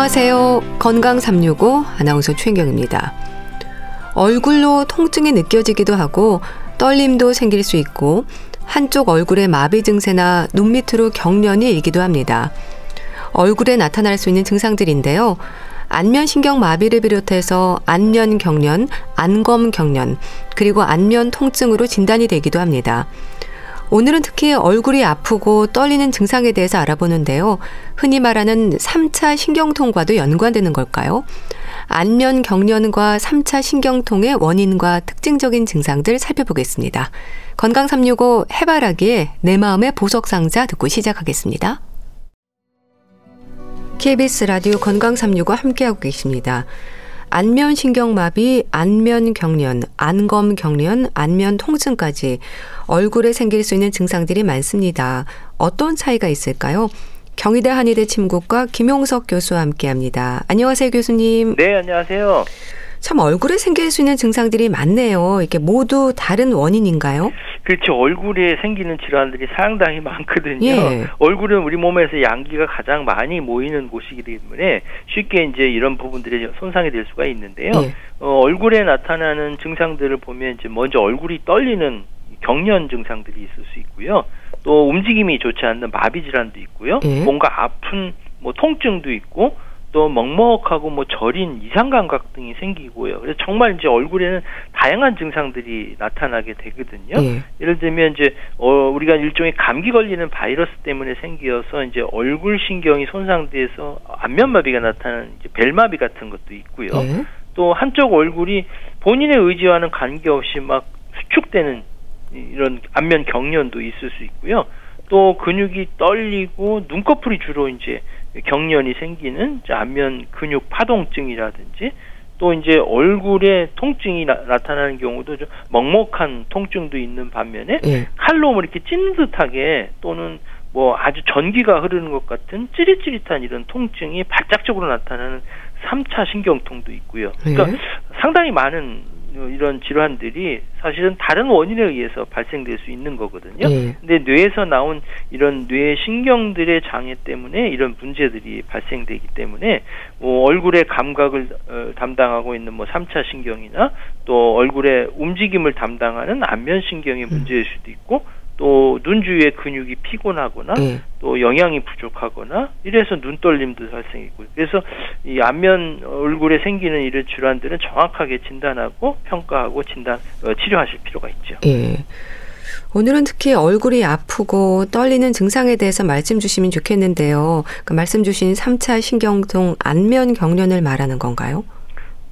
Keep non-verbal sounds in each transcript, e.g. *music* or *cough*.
안녕하세요. 건강 365 아나운서 최인경입니다. 얼굴로 통증이 느껴지기도 하고 떨림도 생길 수 있고 한쪽 얼굴에 마비 증세나 눈 밑으로 경련이 일기도 합니다. 얼굴에 나타날 수 있는 증상들인데요. 안면신경 마비를 비롯해서 안면 경련, 안검 경련, 그리고 안면 통증으로 진단이 되기도 합니다. 오늘은 특히 얼굴이 아프고 떨리는 증상에 대해서 알아보는데요. 흔히 말하는 3차 신경통과도 연관되는 걸까요? 안면 경련과 3차 신경통의 원인과 특징적인 증상들 살펴보겠습니다. 건강 365 해바라기에 내 마음의 보석 상자 듣고 시작하겠습니다. KBS 라디오 건강 365 함께하고 계십니다. 안면 신경마비, 안면 경련, 안검 경련, 안면 통증까지 얼굴에 생길 수 있는 증상들이 많습니다. 어떤 차이가 있을까요? 경희대 한의대 침구과 김용석 교수와 함께합니다. 안녕하세요, 교수님. 네, 안녕하세요. 참 얼굴에 생길 수 있는 증상들이 많네요. 이게 모두 다른 원인인가요? 그렇죠. 얼굴에 생기는 질환들이 상당히 많거든요. 예. 얼굴은 우리 몸에서 양기가 가장 많이 모이는 곳이기 때문에 쉽게 이제 이런 부분들이 손상이 될 수가 있는데요. 예. 어, 얼굴에 나타나는 증상들을 보면 이제 먼저 얼굴이 떨리는 경련 증상들이 있을 수 있고요. 또 움직임이 좋지 않는 마비 질환도 있고요. 예. 뭔가 아픈 뭐 통증도 있고 또 먹먹하고 뭐 저린 이상 감각 등이 생기고요. 그래서 정말 이제 얼굴에는 다양한 증상들이 나타나게 되거든요. 예. 예를 들면 이제 어 우리가 일종의 감기 걸리는 바이러스 때문에 생겨서 이제 얼굴 신경이 손상돼서 안면마비가 나타나는 이제 벨마비 같은 것도 있고요. 예. 또 한쪽 얼굴이 본인의 의지와는 관계없이 막 수축되는 이런 안면 경련도 있을 수 있고요. 또 근육이 떨리고 눈꺼풀이 주로 이제 경련이 생기는 안면 근육 파동증이라든지 또 이제 얼굴에 통증이 나, 타나는 경우도 좀 먹먹한 통증도 있는 반면에 예. 칼로 뭐 이렇게 찐 듯하게 또는 뭐 아주 전기가 흐르는 것 같은 찌릿찌릿한 이런 통증이 발작적으로 나타나는 3차 신경통도 있고요. 그러니까 예. 상당히 많은 이런 질환들이 사실은 다른 원인에 의해서 발생될 수 있는 거거든요. 예. 근데 뇌에서 나온 이런 뇌 신경들의 장애 때문에 이런 문제들이 발생되기 때문에 뭐 얼굴의 감각을 어, 담당하고 있는 뭐 3차 신경이나 또 얼굴의 움직임을 담당하는 안면 신경의 음. 문제일 수도 있고 또 눈 주위의 근육이 피곤하거나 네. 또 영양이 부족하거나 이래서 눈떨림도 발생했고 그래서 이 안면 얼굴에 생기는 이런 질환들은 정확하게 진단하고 평가하고 진단 어, 치료하실 필요가 있죠. 예. 오늘은 특히 얼굴이 아프고 떨리는 증상에 대해서 말씀 주시면 좋겠는데요. 그 말씀 주신 3차 신경통 안면 경련을 말하는 건가요?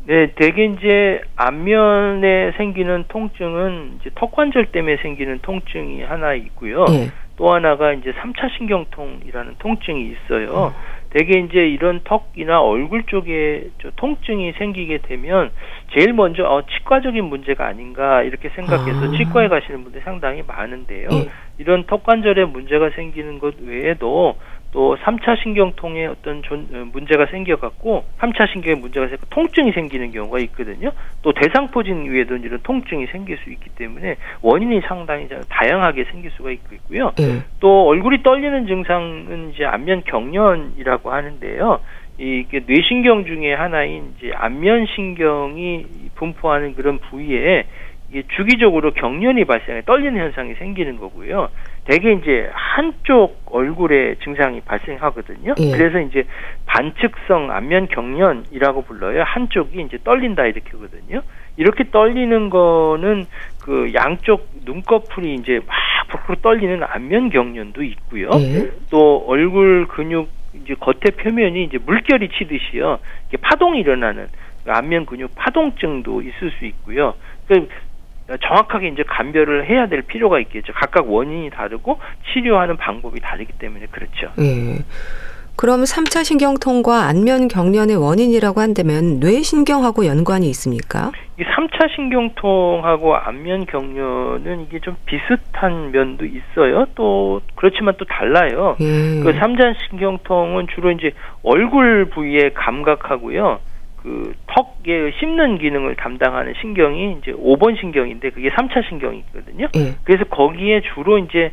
네, 대개 이제 안면에 생기는 통증은 이제 턱관절 때문에 생기는 통증이 하나 있고요. 네. 또 하나가 이제 3차 신경통이라는 통증이 있어요. 음. 대개 이제 이런 턱이나 얼굴 쪽에 통증이 생기게 되면 제일 먼저 어, 치과적인 문제가 아닌가 이렇게 생각해서 아. 치과에 가시는 분들이 상당히 많은데요. 네. 이런 턱관절에 문제가 생기는 것 외에도 또 3차 신경통에 어떤 존, 어, 문제가 생겨갖고 3차 신경에 문제가 생겨 통증이 생기는 경우가 있거든요. 또 대상포진 후에도 이런 통증이 생길 수 있기 때문에 원인이 상당히 다양하게 생길 수가 있고요. 네. 또 얼굴이 떨리는 증상은 이제 안면 경련이라고 하는데요. 이게 뇌신경 중에 하나인 이제 안면 신경이 분포하는 그런 부위에 주기적으로 경련이 발생해 떨리는 현상이 생기는 거고요. 대개 이제 한쪽 얼굴에 증상이 발생하거든요. 예. 그래서 이제 반측성 안면 경련이라고 불러요. 한쪽이 이제 떨린다 이렇게거든요. 이렇게 떨리는 거는 그 양쪽 눈꺼풀이 이제 막 부풀 떨리는 안면 경련도 있고요. 예. 또 얼굴 근육 이제 겉에 표면이 이제 물결이 치듯이요. 이게 파동이 일어나는 안면 근육 파동증도 있을 수 있고요. 그 정확하게 이제 감별을 해야 될 필요가 있겠죠. 각각 원인이 다르고 치료하는 방법이 다르기 때문에 그렇죠. 예. 그럼 3차 신경통과 안면 경련의 원인이라고 한다면 뇌신경하고 연관이 있습니까? 이 3차 신경통하고 안면 경련은 이게 좀 비슷한 면도 있어요. 또 그렇지만 또 달라요. 예. 그 3차 신경통은 주로 이제 얼굴 부위에 감각하고요. 그 턱에 씹는 기능을 담당하는 신경이 이제 5번 신경인데 그게 3차 신경이거든요. 예. 그래서 거기에 주로 이제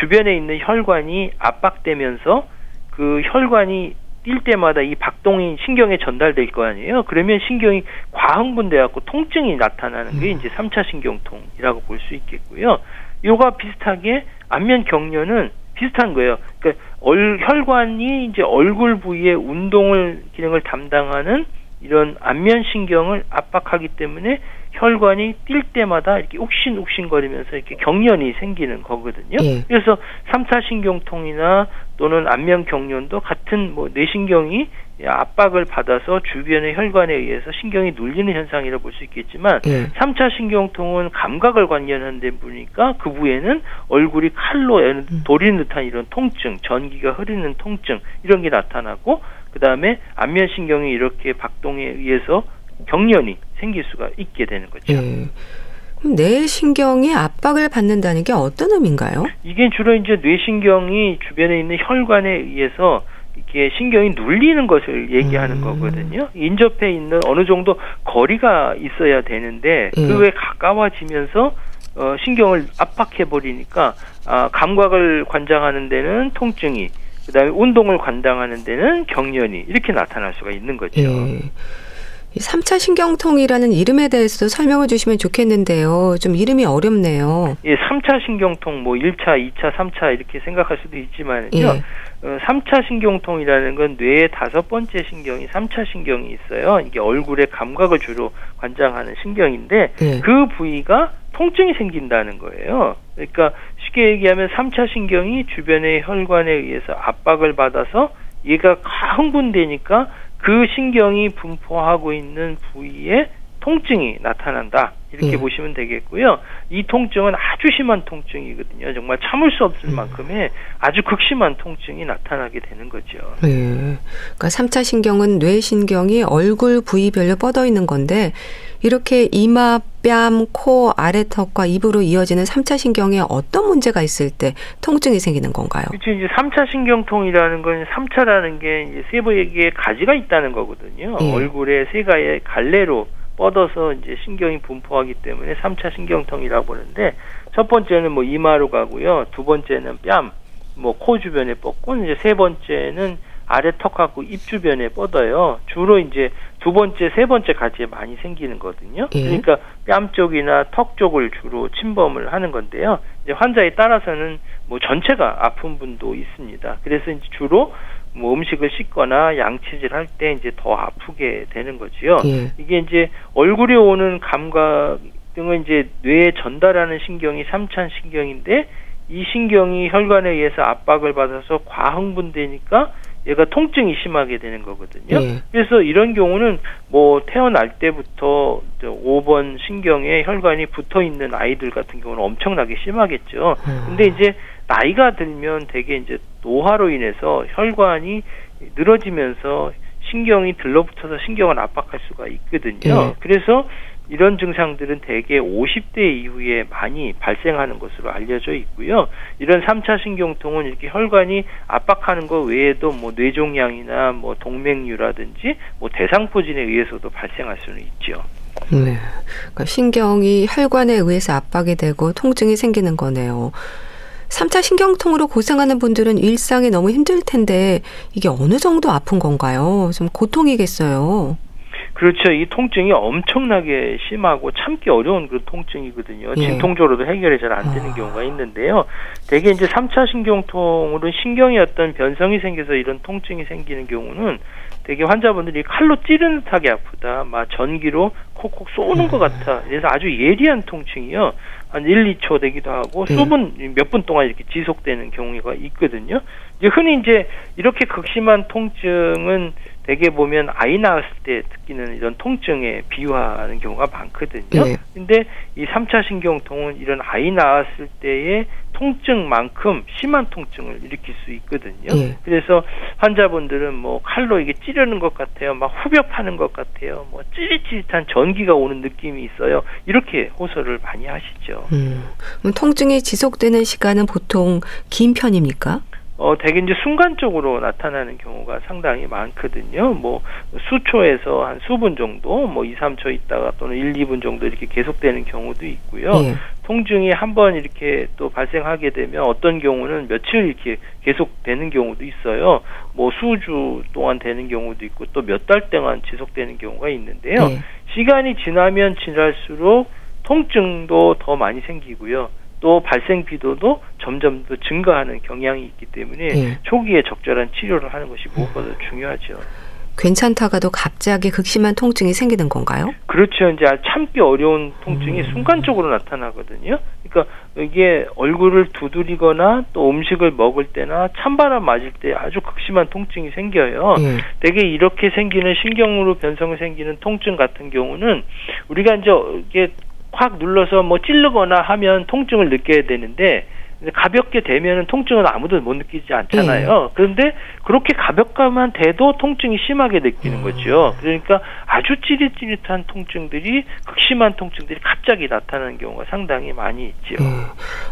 주변에 있는 혈관이 압박되면서 그 혈관이 뛸 때마다 이 박동이 신경에 전달될 거 아니에요. 그러면 신경이 과흥분돼 갖고 통증이 나타나는 게 음. 이제 3차 신경통이라고 볼 수 있겠고요. 요가 비슷하게 안면 경련은 비슷한 거예요. 그러니까 얼, 혈관이 이제 얼굴 부위의 운동을 기능을 담당하는 이런 안면 신경을 압박하기 때문에 혈관이 뛸 때마다 이렇게 욱신욱신거리면서 이렇게 경련이 생기는 거거든요. 예. 그래서 3차 신경통이나 또는 안면 경련도 같은 뭐 뇌신경이 압박을 받아서 주변의 혈관에 의해서 신경이 눌리는 현상이라고 볼 수 있겠지만 예. 3차 신경통은 감각을 관련한 데 보니까 그 부에는 얼굴이 칼로 음. 도리는 듯한 이런 통증, 전기가 흐르는 통증 이런 게 나타나고 그 다음에 안면 신경이 이렇게 박동에 의해서 경련이 생길 수가 있게 되는 거죠. 예. 뇌신경이 압박을 받는다는 게 어떤 의미인가요? 이게 주로 이제 뇌신경이 주변에 있는 혈관에 의해서 이게 신경이 눌리는 것을 얘기하는 음. 거거든요. 인접해 있는 어느 정도 거리가 있어야 되는데 예. 그에 가까워지면서 어, 신경을 압박해 버리니까 아, 감각을 관장하는 데는 통증이 그다음에 운동을 관장하는 데는 경련이 이렇게 나타날 수가 있는 거죠. 예. 3차 신경통이라는 이름에 대해서도 설명을 주시면 좋겠는데요. 좀 이름이 어렵네요. 예, 3차 신경통 뭐 1차, 2차, 3차 이렇게 생각할 수도 있지만요. 예. 어, 3차 신경통이라는 건 뇌의 다섯 번째 신경이 3차 신경이 있어요. 이게 얼굴의 감각을 주로 관장하는 신경인데 예. 그 부위가 통증이 생긴다는 거예요. 그러니까 쉽게 얘기하면 3차 신경이 주변의 혈관에 의해서 압박을 받아서 얘가 흥분되니까 그 신경이 분포하고 있는 부위에 통증이 나타난다. 이렇게 예. 보시면 되겠고요. 이 통증은 아주 심한 통증이거든요. 정말 참을 수 없을 음. 만큼의 아주 극심한 통증이 나타나게 되는 거죠. 예. 그러니까 3차 신경은 뇌 신경이 얼굴 부위별로 뻗어 있는 건데 이렇게 이마, 뺨, 코, 아래턱과 입으로 이어지는 3차 신경에 어떤 문제가 있을 때 통증이 생기는 건가요? 그렇죠. 이제 3차 신경통이라는 건 3차라는 게 이제 세부에게 가지가 있다는 거거든요. 예. 얼굴에 세 가의 갈래로 뻗어서 이제 신경이 분포하기 때문에 3차 신경통이라고 하는데 첫 번째는 뭐 이마로 가고요. 두 번째는 뺨, 뭐 코 주변에 뻗고 이제 세 번째는 아래 턱하고 입 주변에 뻗어요. 주로 이제 두 번째, 세 번째 가지에 많이 생기는 거거든요. 예. 그러니까 뺨 쪽이나 턱 쪽을 주로 침범을 하는 건데요. 이제 환자에 따라서는 뭐 전체가 아픈 분도 있습니다. 그래서 이제 주로 뭐 음식을 씻거나 양치질 할 때 이제 더 아프게 되는 거지요. 예. 이게 이제 얼굴에 오는 감각 등은 이제 뇌에 전달하는 신경이 삼찬 신경인데 이 신경이 혈관에 의해서 압박을 받아서 과흥분되니까 얘가 통증이 심하게 되는 거거든요. 예. 그래서 이런 경우는 뭐 태어날 때부터 5번 신경에 혈관이 붙어 있는 아이들 같은 경우는 엄청나게 심하겠죠. 음. 근데 이제 나이가 들면 대개 이제 노화로 인해서 혈관이 늘어지면서 신경이 들러붙어서 신경을 압박할 수가 있거든요. 예. 그래서 이런 증상들은 대개 50대 이후에 많이 발생하는 것으로 알려져 있고요. 이런 3차 신경통은 이렇게 혈관이 압박하는 것 외에도 뭐 뇌종양이나 뭐 동맥류라든지 뭐 대상포진에 의해서도 발생할 수는 있죠. 네. 그러니까 신경이 혈관에 의해서 압박이 되고 통증이 생기는 거네요. 3차 신경통으로 고생하는 분들은 일상이 너무 힘들 텐데 이게 어느 정도 아픈 건가요? 좀 고통이겠어요. 그렇죠. 이 통증이 엄청나게 심하고 참기 어려운 그 통증이거든요. 예. 진통조로도 해결이 잘 안 되는 아. 경우가 있는데요. 대개 이제 3차 신경통으로 신경이 어떤 변성이 생겨서 이런 통증이 생기는 경우는 대개 환자분들이 칼로 찌르는 듯하게 아프다, 막 전기로 콕콕 쏘는 것 같아. 그래서 아주 예리한 통증이요. 한 1, 2초 되기도 하고 네. 수분 몇분 동안 이렇게 지속되는 경우가 있거든요. 이제 흔히 이제 이렇게 극심한 통증은 대개 보면 아이 낳았을 때 느끼는 이런 통증에 비유하는 경우가 많거든요. 네. 근데 이 3차 신경통은 이런 아이 낳았을 때의 통증만큼 심한 통증을 일으킬 수 있거든요. 네. 그래서 환자분들은 뭐 칼로 이게 찌르는 것 같아요. 막 후벼 파는 것 같아요. 뭐 찌릿찌릿한 전 기가 오는 느낌이 있어요. 이렇게 호소를 많이 하시죠. 음. 통증이 지속되는 시간은 보통 긴 편입니까? 어, 대개 이제 순간적으로 나타나는 경우가 상당히 많거든요. 뭐, 수초에서 한 수분 정도, 뭐, 2, 3초 있다가 또는 1, 2분 정도 이렇게 계속되는 경우도 있고요. 예. 통증이 한 번 이렇게 또 발생하게 되면 어떤 경우는 며칠 이렇게 계속 되는 경우도 있어요. 뭐, 수주 동안 되는 경우도 있고 또 몇 달 동안 지속되는 경우가 있는데요. 예. 시간이 지나면 지날수록 통증도 더 많이 생기고요. 또 발생 빈도도 점점 더 증가하는 경향이 있기 때문에 예. 초기에 적절한 치료를 하는 것이 무엇보다 중요하죠. 괜찮다가도 갑자기 극심한 통증이 생기는 건가요? 그렇죠. 이제 참기 어려운 통증이 음. 순간적으로 나타나거든요. 그러니까 이게 얼굴을 두드리거나 또 음식을 먹을 때나 찬바람 맞을 때 아주 극심한 통증이 생겨요. 예. 대개 이렇게 생기는 신경으로 변성이 생기는 통증 같은 경우는 우리가 이제 이게 확 눌러서 뭐 찌르거나 하면 통증을 느껴야 되는데 가볍게 되면은 통증은 아무도 못 느끼지 않잖아요. 네. 그런데 그렇게 가볍게만 돼도 통증이 심하게 느끼는 음. 거죠. 그러니까 아주 찌릿찌릿한 통증들이 극심한 통증들이 갑자기 나타나는 경우가 상당히 많이 있죠. 네.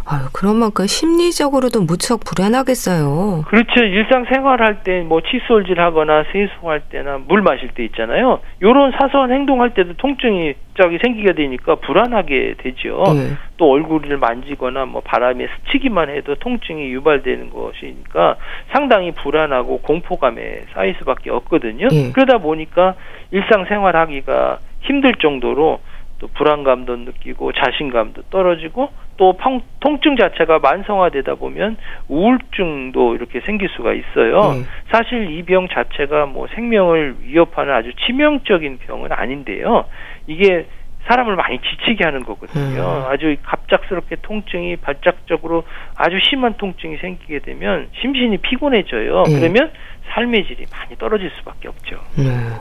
아유, 그런 만큼 심리적으로도 무척 불안하겠어요. 그렇죠. 일상생활할 때 뭐 칫솔질하거나 세수할 때나 물 마실 때 있잖아요. 요런 사소한 행동할 때도 통증이 갑자기 생기게 되니까 불안하게 되죠. 네. 또 얼굴을 만지거나 뭐 바람에 스치기만 해도 통증이 유발되는 것이니까 상당히 불안하고 공포감에 쌓일 수밖에 없거든요. 네. 그러다 보니까 일상생활 하기가 힘들 정도로 또 불안감도 느끼고 자신감도 떨어지고 또 통증 자체가 만성화되다 보면 우울증도 이렇게 생길 수가 있어요. 네. 사실 이 병 자체가 뭐 생명을 위협하는 아주 치명적인 병은 아닌데요. 이게 사람을 많이 지치게 하는 거거든요. 음. 아주 갑작스럽게 통증이 발작적으로 아주 심한 통증이 생기게 되면 심신이 피곤해져요. 음. 그러면 삶의 질이 많이 떨어질 수밖에 없죠. 음.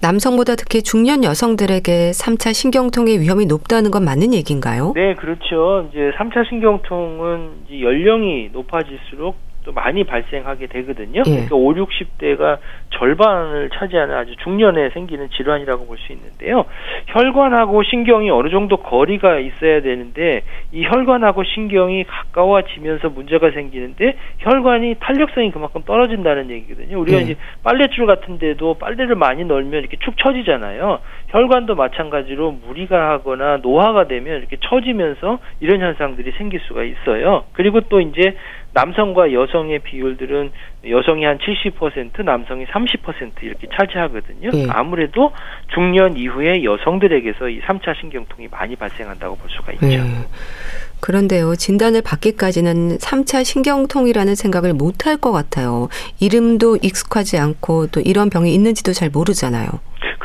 남성보다 특히 중년 여성들에게 3차 신경통의 위험이 높다는 건 맞는 얘기인가요? 네, 그렇죠. 이제 3차 신경통은 이제 연령이 높아질수록 또 많이 발생하게 되거든요. 예. 그러니까 5, 60대가 절반을 차지하는 아주 중년에 생기는 질환이라고 볼 수 있는데요. 혈관하고 신경이 어느 정도 거리가 있어야 되는데 이 혈관하고 신경이 가까워지면서 문제가 생기는데 혈관이 탄력성이 그만큼 떨어진다는 얘기거든요. 우리가 예. 이제 빨래줄 같은 데도 빨래를 많이 널면 이렇게 축 처지잖아요. 혈관도 마찬가지로 무리가 하거나 노화가 되면 이렇게 처지면서 이런 현상들이 생길 수가 있어요. 그리고 또 이제 남성과 여성의 비율들은 여성이 한 70%, 남성이 30% 이렇게 차지하거든요. 네. 아무래도 중년 이후에 여성들에게서 이 3차 신경통이 많이 발생한다고 볼 수가 있죠. 네. 그런데요, 진단을 받기까지는 3차 신경통이라는 생각을 못 할 것 같아요. 이름도 익숙하지 않고 또 이런 병이 있는지도 잘 모르잖아요.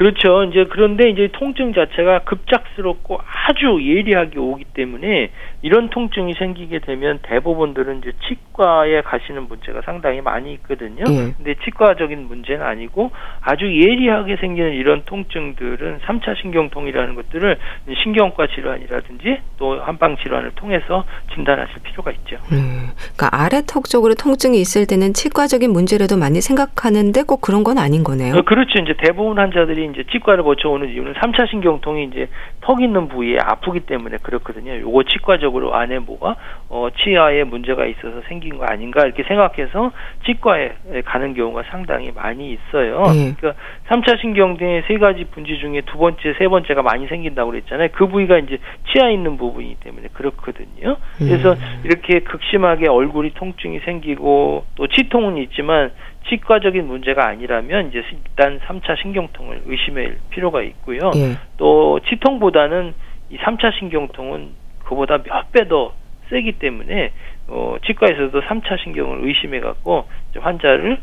그렇죠. 이제 그런데 이제 통증 자체가 급작스럽고 아주 예리하게 오기 때문에 이런 통증이 생기게 되면 대부분들은 이제 치과에 가시는 문제가 상당히 많이 있거든요. 예. 근데 치과적인 문제는 아니고 아주 예리하게 생기는 이런 통증들은 3차 신경통이라는 것들을 신경과 질환이라든지 또 한방 질환을 통해서 진단하실 필요가 있죠. 음, 그러니까 아래 턱 쪽으로 통증이 있을 때는 치과적인 문제라도 많이 생각하는데 꼭 그런 건 아닌 거네요. 어, 그렇죠. 이제 대부분 환자들이 이제 치과를 거쳐오는 이유는 3차 신경통이 이제 턱 있는 부위에 아프기 때문에 그렇거든요. 요거 치과적으로 안에 뭐가 어, 치아에 문제가 있어서 생긴 거 아닌가 이렇게 생각해서 치과에 가는 경우가 상당히 많이 있어요. 네. 그러니까 3차 신경통의 세 가지 분지 중에 두 번째, 세 번째가 많이 생긴다고 그랬잖아요. 그 부위가 이제 치아에 있는 부분이기 때문에 그렇거든요. 그래서 음. 이렇게 극심하게 얼굴이 통증이 생기고 또 치통은 있지만 치과적인 문제가 아니라면 이제 일단 3차 신경통을 의심할 필요가 있고요. 예. 또 치통보다는 이 3차 신경통은 그보다 몇 배 더 세기 때문에 어 치과에서도 3차 신경을 의심해 갖고 환자를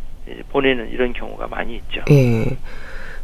보내는 이런 경우가 많이 있죠. 예.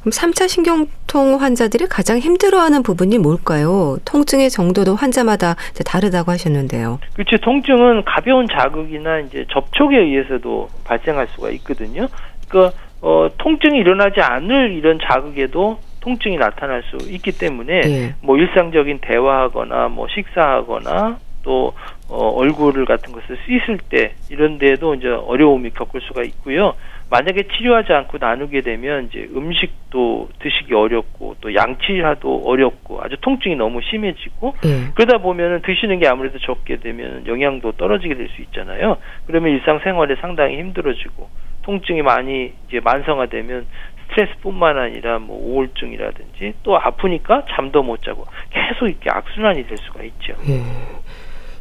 그럼 3차 신경통 환자들이 가장 힘들어하는 부분이 뭘까요? 통증의 정도도 환자마다 다르다고 하셨는데요. 그렇죠. 통증은 가벼운 자극이나 이제 접촉에 의해서도 발생할 수가 있거든요. 그러니까 어, 통증이 일어나지 않을 이런 자극에도 통증이 나타날 수 있기 때문에 네. 뭐 일상적인 대화하거나 뭐 식사하거나 또 어, 얼굴을 같은 것을 씻을 때 이런 데에도 이제 어려움이 겪을 수가 있고요. 만약에 치료하지 않고 나누게 되면 이제 음식도 드시기 어렵고 또 양치하도 어렵고 아주 통증이 너무 심해지고 네. 그러다 보면은 드시는 게 아무래도 적게 되면 영양도 떨어지게 될 수 있잖아요. 그러면 일상생활에 상당히 힘들어지고 통증이 많이 이제 만성화되면 스트레스뿐만 아니라 뭐 우울증이라든지 또 아프니까 잠도 못 자고 계속 이렇게 악순환이 될 수가 있죠. 네.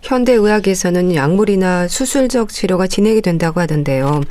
현대 의학에서는 약물이나 수술적 치료가 진행이 된다고 하던데요.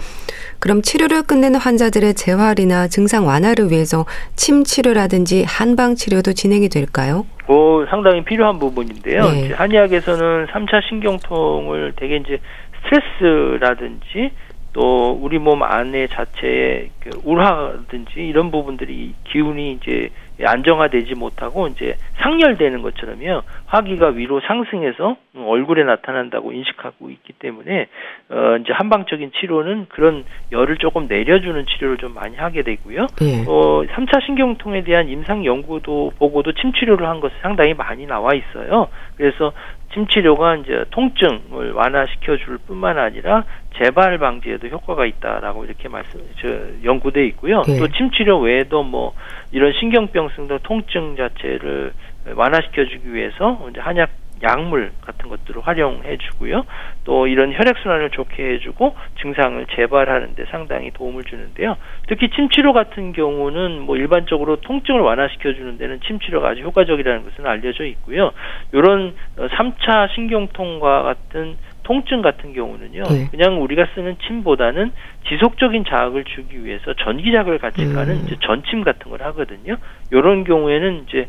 그럼 치료를 끝내는 환자들의 재활이나 증상 완화를 위해서 침 치료라든지 한방 치료도 진행이 될까요? 어, 상당히 필요한 부분인데요. 네. 한의학에서는 3차 신경통을 대개 이제 스트레스라든지 또 우리 몸 안에 자체의 그 우라든지 이런 부분들이 기운이 이제 안정화되지 못하고 이제 상열되는 것처럼요 화기가 위로 상승해서 얼굴에 나타난다고 인식하고 있기 때문에 어 이제 한방적인 치료는 그런 열을 조금 내려주는 치료를 좀 많이 하게 되고요. 예. 어 3차 신경통에 대한 임상 연구도 보고도 침 치료를 한 것이 상당히 많이 나와 있어요. 그래서 침 치료가 이제 통증을 완화시켜 줄 뿐만 아니라 재발 방지에도 효과가 있다라고 이렇게 말씀 저 연구돼 있고요. 네. 또 침 치료 외에도 뭐 이런 신경병성 등 통증 자체를 완화시켜 주기 위해서 이제 한약 약물 같은 것들을 활용해 주고요. 또 이런 혈액순환을 좋게 해주고 증상을 재발하는 데 상당히 도움을 주는데요. 특히 침치료 같은 경우는 뭐 일반적으로 통증을 완화시켜 주는 데는 침치료가 아주 효과적이라는 것은 알려져 있고요. 이런 3차 신경통과 같은 통증 같은 경우는요. 네. 그냥 우리가 쓰는 침보다는 지속적인 자극을 주기 위해서 전기 자극을 같이 음. 가는 이제 전침 같은 걸 하거든요. 이런 경우에는 이제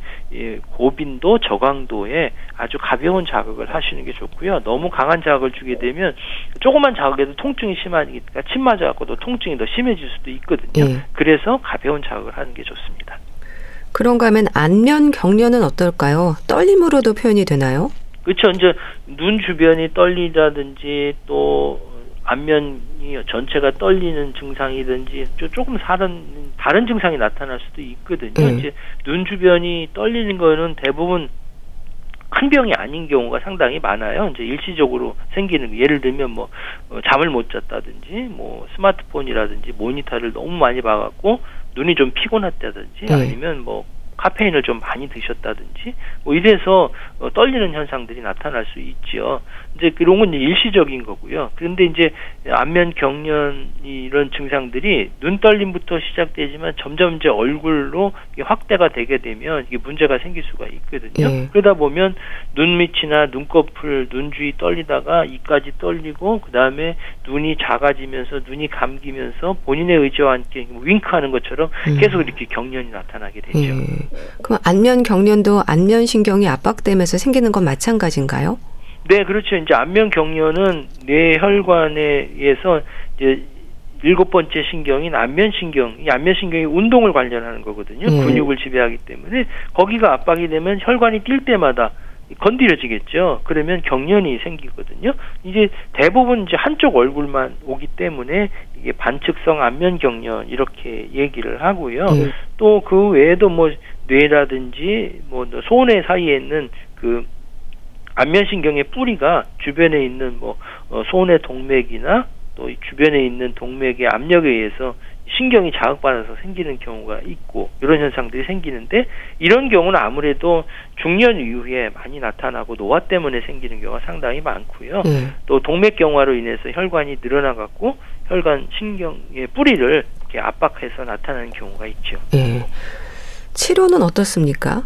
고빈도 저강도에 아주 가벼운 자극을 하시는 게 좋고요. 너무 강한 자극을 주게 되면 조그만 자극에도 통증이 심하니까 침 맞아 갖고도 통증이 더 심해질 수도 있거든요. 네. 그래서 가벼운 자극을 하는 게 좋습니다. 그런가 하면 안면 경련은 어떨까요? 떨림으로도 표현이 되나요? 그렇죠. 이제 눈 주변이 떨리다든지 또 안면이 전체가 떨리는 증상이든지 조금 다른 다른 증상이 나타날 수도 있거든요. 음. 이제 눈 주변이 떨리는 거는 대부분 큰 병이 아닌 경우가 상당히 많아요. 이제 일시적으로 생기는 예를 들면 뭐 어, 잠을 못 잤다든지 뭐 스마트폰이라든지 모니터를 너무 많이 봐갖고 눈이 좀 피곤했다든지 네. 아니면 뭐 카페인을 좀 많이 드셨다든지 뭐 이래서 어, 떨리는 현상들이 나타날 수 있지요. 이제 그런 건 일시적인 거고요. 그런데 이제 안면 경련 이런 증상들이 눈 떨림부터 시작되지만 점점 이제 얼굴로 확대가 되게 되면 이게 문제가 생길 수가 있거든요. 예. 그러다 보면 눈 밑이나 눈꺼풀, 눈 주위 떨리다가 이까지 떨리고 그 다음에 눈이 작아지면서 눈이 감기면서 본인의 의지와 함께 윙크하는 것처럼 음. 계속 이렇게 경련이 나타나게 되죠. 예. 그럼 안면 경련도 안면 신경이 압박되면서 생기는 건 마찬가지인가요? 네, 그렇죠. 이제 안면 경련은 뇌혈관에 의해서 이제 일곱 번째 신경인 안면신경, 이 안면신경이 운동을 관련하는 거거든요. 음. 근육을 지배하기 때문에 거기가 압박이 되면 혈관이 뛸 때마다 건드려지겠죠. 그러면 경련이 생기거든요. 이제 대부분 이제 한쪽 얼굴만 오기 때문에 이게 반측성 안면 경련 이렇게 얘기를 하고요. 음. 또그 외에도 뭐 뇌라든지 뭐 소뇌 사이에 있는 그 안면신경의 뿌리가 주변에 있는 뭐 어, 소뇌 동맥이나 또 주변에 있는 동맥의 압력에 의해서 신경이 자극받아서 생기는 경우가 있고 이런 현상들이 생기는데 이런 경우는 아무래도 중년 이후에 많이 나타나고 노화 때문에 생기는 경우가 상당히 많고요. 네. 또 동맥 경화로 인해서 혈관이 늘어나갖고 혈관 신경의 뿌리를 이렇게 압박해서 나타나는 경우가 있죠. 네. 치료는 어떻습니까?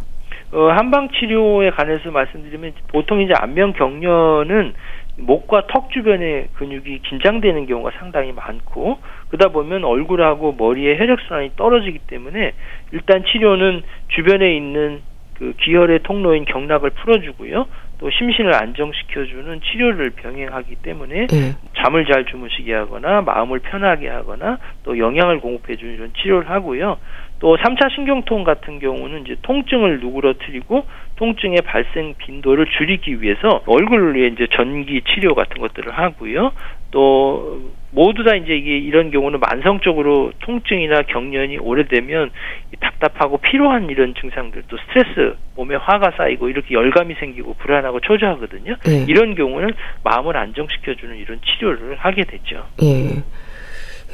어, 한방 치료에 관해서 말씀드리면 보통 이제 안면 경련은 목과 턱 주변의 근육이 긴장되는 경우가 상당히 많고 그러다 보면 얼굴하고 머리의 혈액순환이 떨어지기 때문에 일단 치료는 주변에 있는 그 기혈의 통로인 경락을 풀어주고요. 또 심신을 안정시켜주는 치료를 병행하기 때문에 네. 잠을 잘 주무시게 하거나 마음을 편하게 하거나 또 영양을 공급해주는 이런 치료를 하고요. 또 3차 신경통 같은 경우는 이제 통증을 누그러뜨리고 통증의 발생 빈도를 줄이기 위해서 얼굴 위에 이제 전기 치료 같은 것들을 하고요. 또 모두 다 이제 이게 이런 경우는 만성적으로 통증이나 경련이 오래되면 답답하고 피로한 이런 증상들 또 스트레스 몸에 화가 쌓이고 이렇게 열감이 생기고 불안하고 초조하거든요. 네. 이런 경우는 마음을 안정시켜주는 이런 치료를 하게 되죠. 네.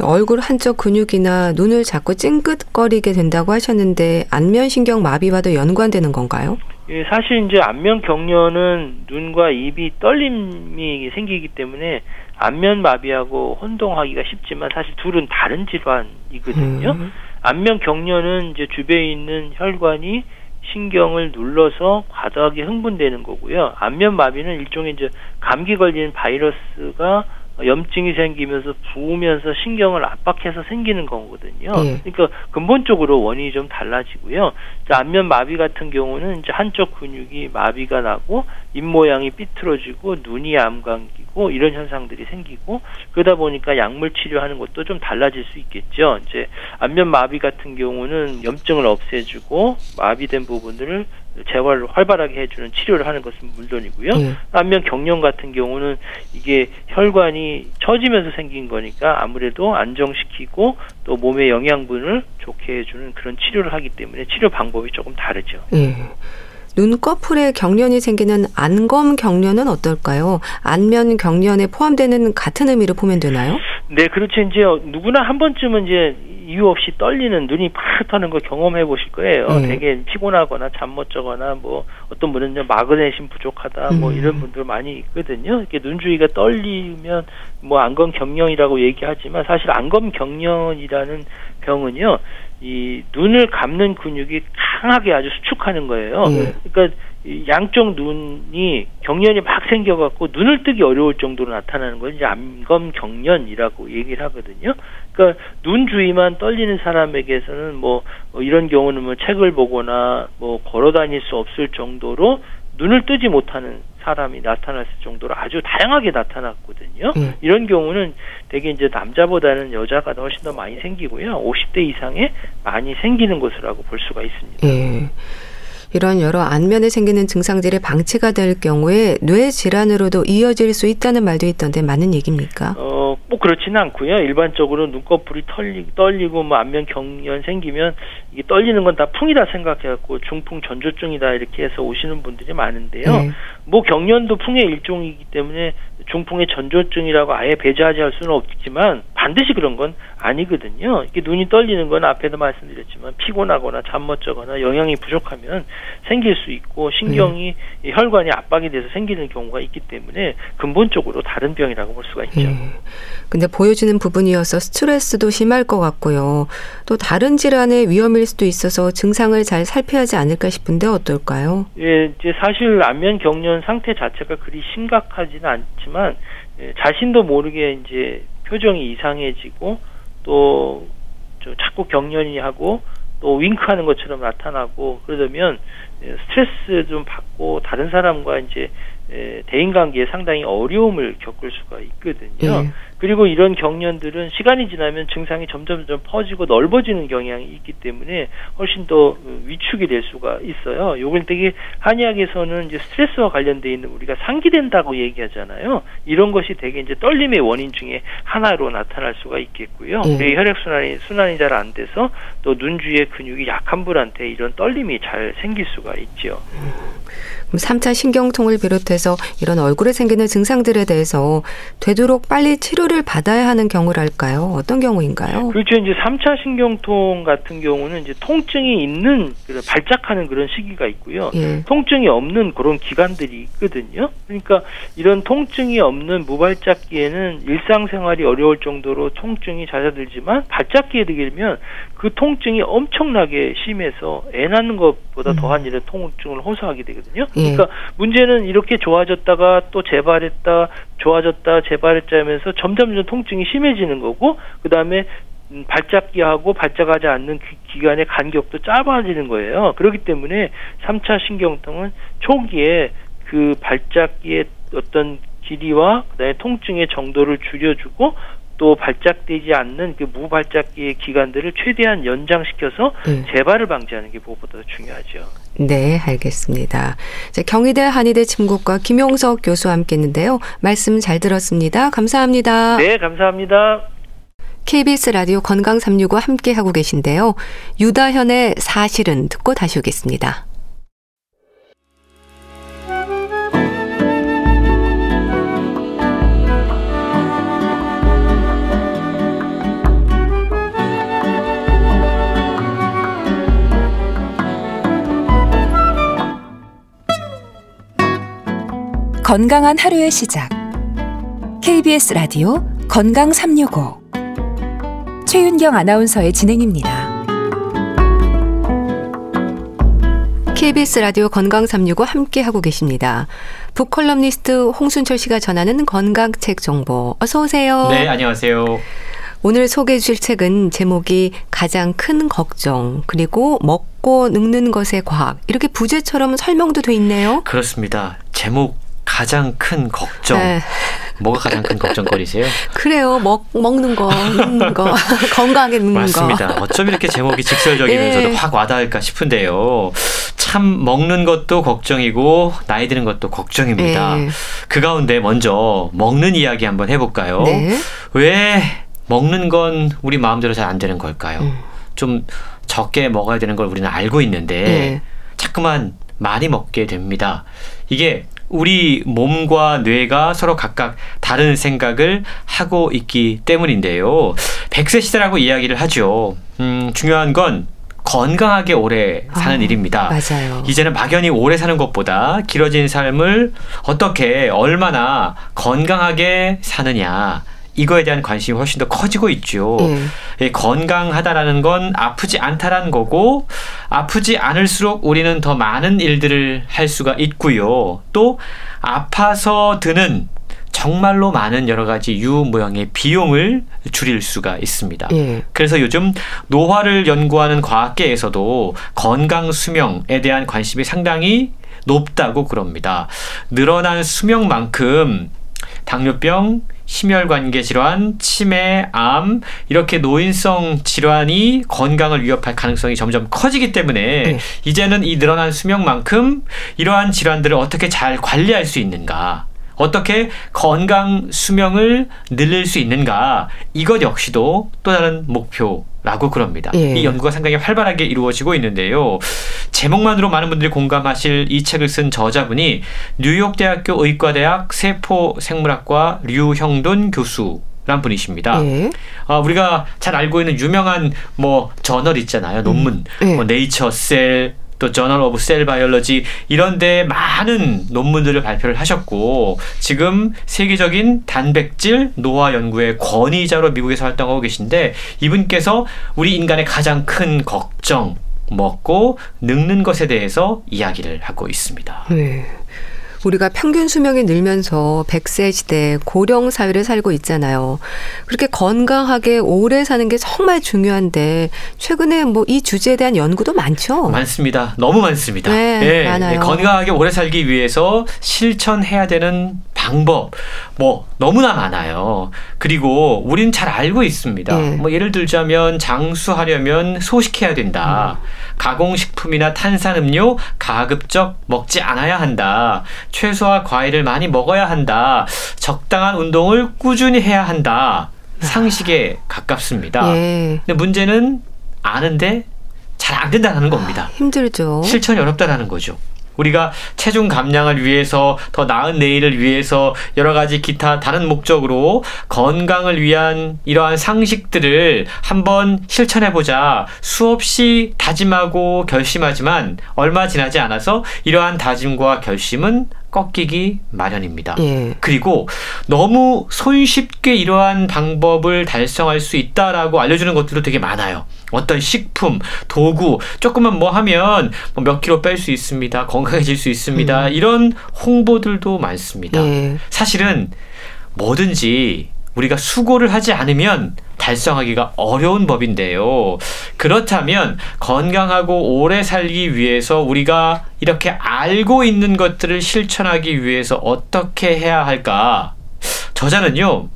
얼굴 한쪽 근육이나 눈을 자꾸 찡긋거리게 된다고 하셨는데 안면신경 마비와도 연관되는 건가요? 예, 사실 이제 안면 경련은 눈과 입이 떨림이 생기기 때문에 안면 마비하고 혼동하기가 쉽지만 사실 둘은 다른 질환이거든요. 음. 안면 경련은 이제 주변에 있는 혈관이 신경을 눌러서 과도하게 흥분되는 거고요. 안면 마비는 일종의 이제 감기 걸리는 바이러스가 염증이 생기면서 부으면서 신경을 압박해서 생기는 거거든요. 예. 그러니까 근본적으로 원인이 좀 달라지고요. 안면 마비 같은 경우는 이제 한쪽 근육이 마비가 나고 입 모양이 삐뚤어지고 눈이 암감기고 이런 현상들이 생기고 그러다 보니까 약물 치료하는 것도 좀 달라질 수 있겠죠. 이제 안면 마비 같은 경우는 염증을 없애주고 마비된 부분들을 재활을 활발하게 해주는 치료를 하는 것은 물론이고요. 예. 안면 경련 같은 경우는 이게 혈관이 처지면서 생긴 거니까 아무래도 안정시키고 또 몸의 영양분을 좋게 해주는 그런 치료를 하기 때문에 치료 방법이 조금 다르죠. 예. 눈꺼풀에 경련이 생기는 안검 경련은 어떨까요? 안면 경련에 포함되는 같은 의미로 보면 되나요? 네, 그렇죠. 이제 누구나 한 번쯤은 이제 이유 없이 떨리는 눈이 파릇하는 거 경험해 보실 거예요. 음. 되게 피곤하거나 잠 못 자거나 뭐 어떤 분은 마그네슘 부족하다 뭐 음. 이런 분들 많이 있거든요. 이렇게 눈 주위가 떨리면 뭐 안검 경련이라고 얘기하지만 사실 안검 경련이라는 병은요. 이 눈을 감는 근육이 강하게 아주 수축하는 거예요. 네. 그러니까 양쪽 눈이 경련이 막 생겨갖고 눈을 뜨기 어려울 정도로 나타나는 건 이제 암검 경련이라고 얘기를 하거든요. 그러니까 눈 주위만 떨리는 사람에게서는 뭐 이런 경우는 뭐 책을 보거나 뭐 걸어 다닐 수 없을 정도로 눈을 뜨지 못하는 사람이 나타났을 정도로 아주 다양하게 나타났거든요. 음. 이런 경우는 대개 이제 남자보다는 여자가 훨씬 더 많이 생기고요. 50대 이상에 많이 생기는 것이라고 볼 수가 있습니다. 예. 이런 여러 안면에 생기는 증상들이 방치가 될 경우에 뇌 질환으로도 이어질 수 있다는 말도 있던데 맞는 얘기입니까? 어, 꼭 그렇지는 않고요. 일반적으로 눈꺼풀이 털리, 떨리고 뭐 안면 경련 생기면 이게 떨리는 건 다 풍이다 생각해갖고 중풍 전조증이다 이렇게 해서 오시는 분들이 많은데요. 네. 뭐 경련도 풍의 일종이기 때문에 중풍의 전조증이라고 아예 배제하지 할 수는 없지만 반드시 그런 건 아니거든요. 이게 눈이 떨리는 건 앞에도 말씀드렸지만 피곤하거나 잠 못 자거나 영양이 부족하면 생길 수 있고 신경이 음. 혈관이 압박이 돼서 생기는 경우가 있기 때문에 근본적으로 다른 병이라고 볼 수가 있죠. 음. 근데 보여지는 부분이어서 스트레스도 심할 것 같고요. 또 다른 질환의 위험일 수도 있어서 증상을 잘 살펴야 하지 않을까 싶은데 어떨까요? 예, 이제 사실 안면 경련 상태 자체가 그리 심각하지는 않지만 예, 자신도 모르게 이제 표정이 이상해지고 또 자꾸 경련이 하고 또 윙크하는 것처럼 나타나고 그러면 스트레스 좀 받고 다른 사람과 이제 대인 관계에 상당히 어려움을 겪을 수가 있거든요. 네. 그리고 이런 경련들은 시간이 지나면 증상이 점점 점 퍼지고 넓어지는 경향이 있기 때문에 훨씬 더 위축이 될 수가 있어요. 요걸 되게 한의학에서는 이제 스트레스와 관련돼 있는 우리가 상기된다고 얘기하잖아요. 이런 것이 되게 이제 떨림의 원인 중에 하나로 나타날 수가 있겠고요. 네. 혈액 순환이 순환이 잘 안 돼서 또 눈 주위의 근육이 약한 분한테 이런 떨림이 잘 생길 수가 있죠. 음. 3차 신경통을 비롯해서 이런 얼굴에 생기는 증상들에 대해서 되도록 빨리 치료를 받아야 하는 경우랄까요? 어떤 경우인가요? 그렇죠. 이제 3차 신경통 같은 경우는 이제 통증이 있는 발작하는 그런 시기가 있고요. 예. 통증이 없는 그런 기간들이 있거든요. 그러니까 이런 통증이 없는 무발작기에는 일상생활이 어려울 정도로 통증이 잦아들지만 발작기에 되면 그 통증이 엄청나게 심해서 애 낳는 것보다 음. 더한 일은 통증을 호소하게 되거든요. 예. 그러니까 문제는 이렇게 좋아졌다가 또 재발했다, 좋아졌다, 재발했다 하면서 점점점 통증이 심해지는 거고, 그 다음에 음, 발작기하고 발작하지 않는 기간의 간격도 짧아지는 거예요. 그렇기 때문에 3차 신경통은 초기에 그 발작기의 어떤 길이와 그다음에 통증의 정도를 줄여주고 또 발작되지 않는 그 무발작기의 기간들을 최대한 연장시켜서 음. 재발을 방지하는 게 무엇보다 중요하죠. 네, 알겠습니다. 자, 경희대 한의대 침구과 김용석 교수와 함께 했는데요. 말씀 잘 들었습니다. 감사합니다. 네, 감사합니다. KBS 라디오 건강 365 함께 하고 계신데요. 유다현의 사실은 듣고 다시 오겠습니다. 건강한 하루의 시작. KBS 라디오 건강 365. 최윤경 아나운서의 진행입니다. KBS 라디오 건강 365 함께 하고 계십니다. 북컬럼니스트 홍순철 씨가 전하는 건강 책 정보. 어서 오세요. 네, 안녕하세요. 오늘 소개해 주실 책은 제목이 가장 큰 걱정, 그리고 먹고 늙는 것의 과학. 이렇게 부제처럼 설명도 돼 있네요. 그렇습니다. 제목 가장 큰 걱정. 네. 뭐가 가장 큰 걱정거리세요? *laughs* 그래요. 먹, 먹는 거, 늙는 거, *laughs* 늙는 맞습니다. 거. 어쩜 이렇게 제목이 직설적이면서도 네. 확 와닿을까 싶은데요. 참 먹는 것도 걱정이고 나이 드는 것도 걱정입니다. 네. 그 가운데 먼저 먹는 이야기 한번 해볼까요? 네. 왜 먹는 건 우리 마음대로 잘 안 되는 걸까요? 음. 좀 적게 먹어야 되는 걸 우리는 알고 있는데 네. 자꾸만 많이 먹게 됩니다. 이게 우리 몸과 뇌가 서로 각각 다른 생각을 하고 있기 때문인데요. 100세 시대라고 이야기를 하죠. 음, 중요한 건 건강하게 오래 사는 아, 일입니다. 맞아요. 이제는 막연히 오래 사는 것보다 길어진 삶을 어떻게 얼마나 건강하게 사느냐 이거에 대한 관심이 훨씬 더 커지고 있죠. 예. 건강하다라는 건 아프지 않다라는 거고 아프지 않을수록 우리는 더 많은 일들을 할 수가 있고요. 또 아파서 드는 정말로 많은 여러 가지 유무형의 비용을 줄일 수가 있습니다. 예. 그래서 요즘 노화를 연구하는 과학계에서도 건강 수명에 대한 관심이 상당히 높다고 그럽니다. 늘어난 수명만큼 당뇨병, 심혈관계 질환, 치매, 암 이렇게 노인성 질환이 건강을 위협할 가능성이 점점 커지기 때문에 네. 이제는 이 늘어난 수명만큼 이러한 질환들을 어떻게 잘 관리할 수 있는가 어떻게 건강 수명을 늘릴 수 있는가 이것 역시도 또 다른 목표라고 그럽니다. 예. 이 연구가 상당히 활발하게 이루어지고 있는데요. 제목만으로 많은 분들이 공감하실 이 책을 쓴 저자분이 뉴욕 대학교 의과대학 세포생물학과 류형돈 교수 란 분이십니다. 예. 어, 우리가 잘 알고 있는 유명한 뭐 저널 있잖아요. 논문, 음. 예. 뭐 Nature Cell, 또 Journal of Cell Biology 이런 데 많은 논문들을 발표를 하셨고 지금 세계적인 단백질 노화 연구의 권위자로 미국에서 활동하고 계신데 이분께서 우리 인간의 가장 큰 걱정 먹고 늙는 것에 대해서 이야기를 하고 있습니다. 네. 우리가 평균 수명이 늘면서 100세 시대 고령 사회를 살고 있잖아요. 그렇게 건강하게 오래 사는 게 정말 중요한데 최근에 뭐 이 주제에 대한 연구도 많죠? 많습니다. 너무 많습니다. 네, 네, 많아요. 건강하게 오래 살기 위해서 실천해야 되는 방법 뭐 너무나 많아요. 그리고 우리는 잘 알고 있습니다. 네. 뭐 예를 들자면 장수하려면 소식해야 된다. 음. 가공식품이나 탄산음료 가급적 먹지 않아야 한다. 채소와 과일을 많이 먹어야 한다. 적당한 운동을 꾸준히 해야 한다. 상식에 가깝습니다. 예. 근데 문제는 아는데 잘 안 된다는 겁니다. 아, 힘들죠. 실천이 어렵다라는 거죠. 우리가 체중 감량을 위해서 더 나은 내일을 위해서 여러 가지 기타 다른 목적으로 건강을 위한 이러한 상식들을 한번 실천해 보자 수없이 다짐하고 결심하지만 얼마 지나지 않아서 이러한 다짐과 결심은 꺾이기 마련입니다. 예. 그리고 너무 손쉽게 이러한 방법을 달성할 수 있다라고 알려주는 것들도 되게 많아요. 어떤 식품, 도구, 조금만 뭐 하면 뭐몇 킬로 뺄 수 있습니다. 건강해질 수 있습니다. 음. 이런 홍보들도 많습니다. 예. 사실은 뭐든지 우리가 수고를 하지 않으면 달성하기가 어려운 법인데요. 그렇다면 건강하고 오래 살기 위해서 우리가 이렇게 알고 있는 것들을 실천하기 위해서 어떻게 해야 할까? 저자는요,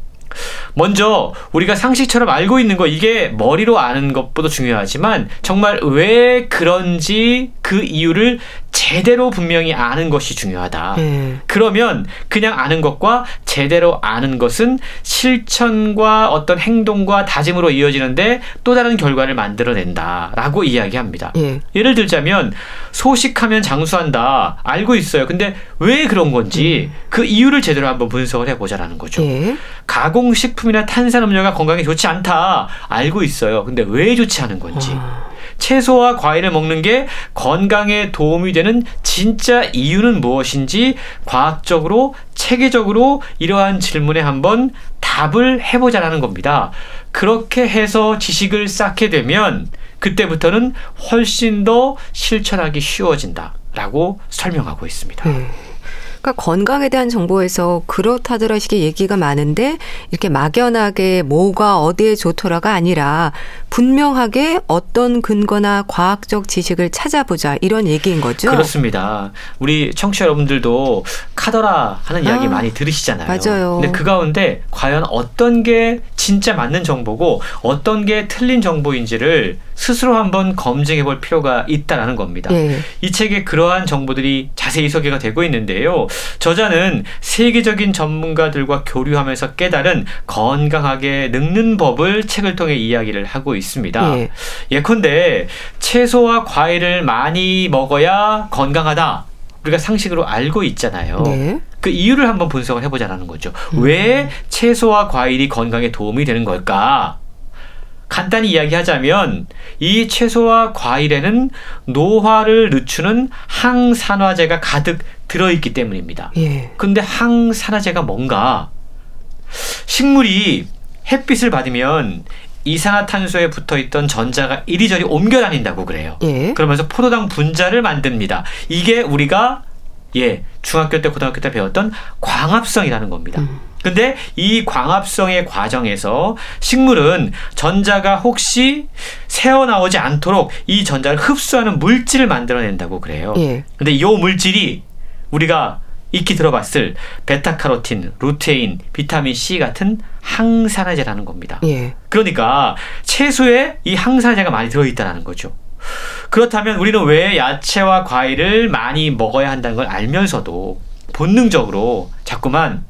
먼저 우리가 상식처럼 알고 있는 거 이게 머리로 아는 것보다 중요하지만 정말 왜 그런지 그 이유를 제대로 분명히 아는 것이 중요하다. 음. 그러면 그냥 아는 것과 제대로 아는 것은 실천과 어떤 행동과 다짐으로 이어지는데 또 다른 결과를 만들어낸다라고 이야기합니다. 음. 예를 들자면 소식하면 장수한다. 알고 있어요. 근데 왜 그런 건지 음. 그 이유를 제대로 한번 분석을 해보자라는 거죠. 예. 가공식품이나 탄산음료가 건강에 좋지 않다. 알고 있어요. 근데 왜 좋지 않은 건지. 어. 채소와 과일을 먹는 게 건강에 도움이 되는 진짜 이유는 무엇인지 과학적으로 체계적으로 이러한 질문에 한번 답을 해보자라는 겁니다. 그렇게 해서 지식을 쌓게 되면 그때부터는 훨씬 더 실천하기 쉬워진다라고 설명하고 있습니다. 음. 그러니까 건강에 대한 정보에서 그렇다더라 식의 얘기가 많은데 이렇게 막연하게 뭐가 어디에 좋더라가 아니라 분명하게 어떤 근거나 과학적 지식을 찾아보자 이런 얘기인 거죠. 그렇습니다. 우리 청취자 여러분들도 카더라 하는 이야기 아, 많이 들으시잖아요. 맞아요. 근데 그 가운데 과연 어떤 게 진짜 맞는 정보고 어떤 게 틀린 정보인지를 스스로 한번 검증해 볼 필요가 있다라는 겁니다. 예. 이 책에 그러한 정보들이 자세히 소개가 되고 있는데요. 저자는 세계적인 전문가들과 교류하면서 깨달은 건강하게 늙는 법을 책을 통해 이야기를 하고 있습니다. 예. 예컨대 채소와 과일을 많이 먹어야 건강하다. 우리가 상식으로 알고 있잖아요. 네. 그 이유를 한번 분석을 해보자라는 거죠. 음. 왜 채소와 과일이 건강에 도움이 되는 걸까? 간단히 이야기하자면 이 채소와 과일에는 노화를 늦추는 항산화제가 가득 들어있기 때문입니다. 예. 근데 항산화제가 뭔가 식물이 햇빛을 받으면 이산화탄소에 붙어 있던 전자가 이리저리 옮겨 다닌다고 그래요. 예. 그러면서 포도당 분자를 만듭니다. 이게 우리가 예, 중학교 때 고등학교 때 배웠던 광합성이라는 겁니다. 음. 근데 이 광합성의 과정에서 식물은 전자가 혹시 새어나오지 않도록 이 전자를 흡수하는 물질을 만들어낸다고 그래요. 예. 근데 이 물질이 우리가 익히 들어봤을 베타카로틴, 루테인, 비타민 C 같은 항산화제라는 겁니다. 예. 그러니까 채소에 이 항산화제가 많이 들어있다는 거죠. 그렇다면 우리는 왜 야채와 과일을 많이 먹어야 한다는 걸 알면서도 본능적으로 자꾸만